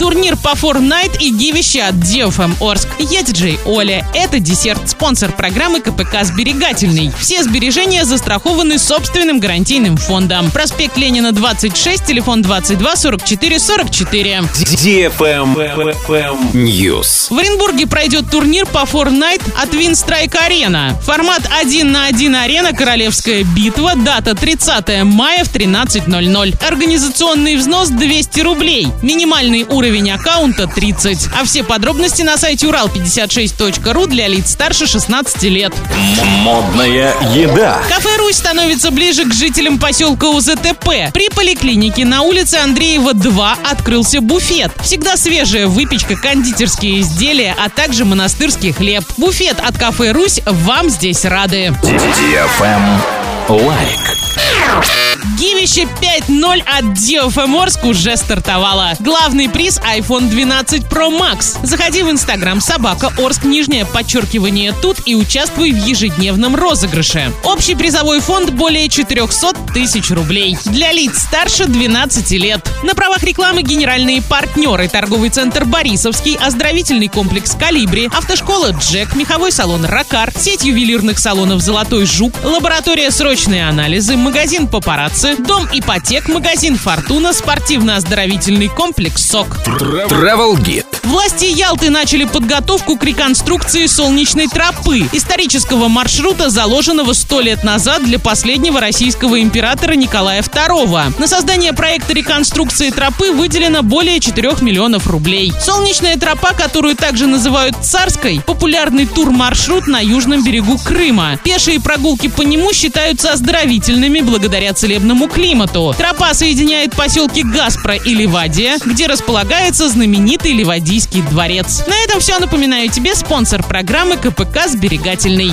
Турнир по Fortnite и гивище от DFM Орск. Я диджей Оля. Это десерт, спонсор программы КПК «Сберегательный». Все сбережения застрахованы собственным гарантийным фондом. Проспект Ленина, 26, телефон 22 44 44. News. В Оренбурге пройдет турнир по Fortnite от Winstrike Arena. Формат 1 на 1 арена «Королевская битва». Дата 30 мая в 13.00. Организационный взнос 200 рублей. Минимальный уровень аккаунта 30. А все подробности на сайте урал56.ру для лиц старше 16 лет. Модная еда. Кафе «Русь» становится ближе к жителям поселка УЗТП. При поликлинике на улице Андреева 2 открылся буфет. Всегда свежая выпечка, кондитерские изделия, а также монастырский хлеб. Буфет от кафе «Русь» вам здесь рады. Лайк. Гивище 5.0 от DFM Орск уже стартовало. Главный приз iPhone 12 Pro Max. Заходи в Инстаграм собака Орск нижнее подчеркивание тут и участвуй в ежедневном розыгрыше. Общий призовой фонд более 400 тысяч рублей. Для лиц старше 12 лет. На правах рекламы генеральные партнеры торговый центр Борисовский, оздоровительный комплекс Калибри, автошкола Джек, меховой салон Ракар, сеть ювелирных салонов Золотой Жук, лаборатория срочные анализы, магазин Папарацци, дом ипотек, магазин Фортуна, спортивно-оздоровительный комплекс СОК. Travel Guide. Власти Ялты начали подготовку к реконструкции солнечной тропы, исторического маршрута, заложенного сто лет назад для последнего российского императора Николая II. На создание проекта реконструкции тропы выделено более 4 миллионов рублей. Солнечная тропа, которую также называют Царской, популярный тур-маршрут на южном берегу Крыма. Пешие прогулки по нему считаются оздоровительными благодаря целебному климату. Тропа соединяет поселки Гаспро и Ливадия, где располагается знаменитый Ливадийский дворец. На этом все. Напоминаю тебе спонсор программы КПК «Сберегательный».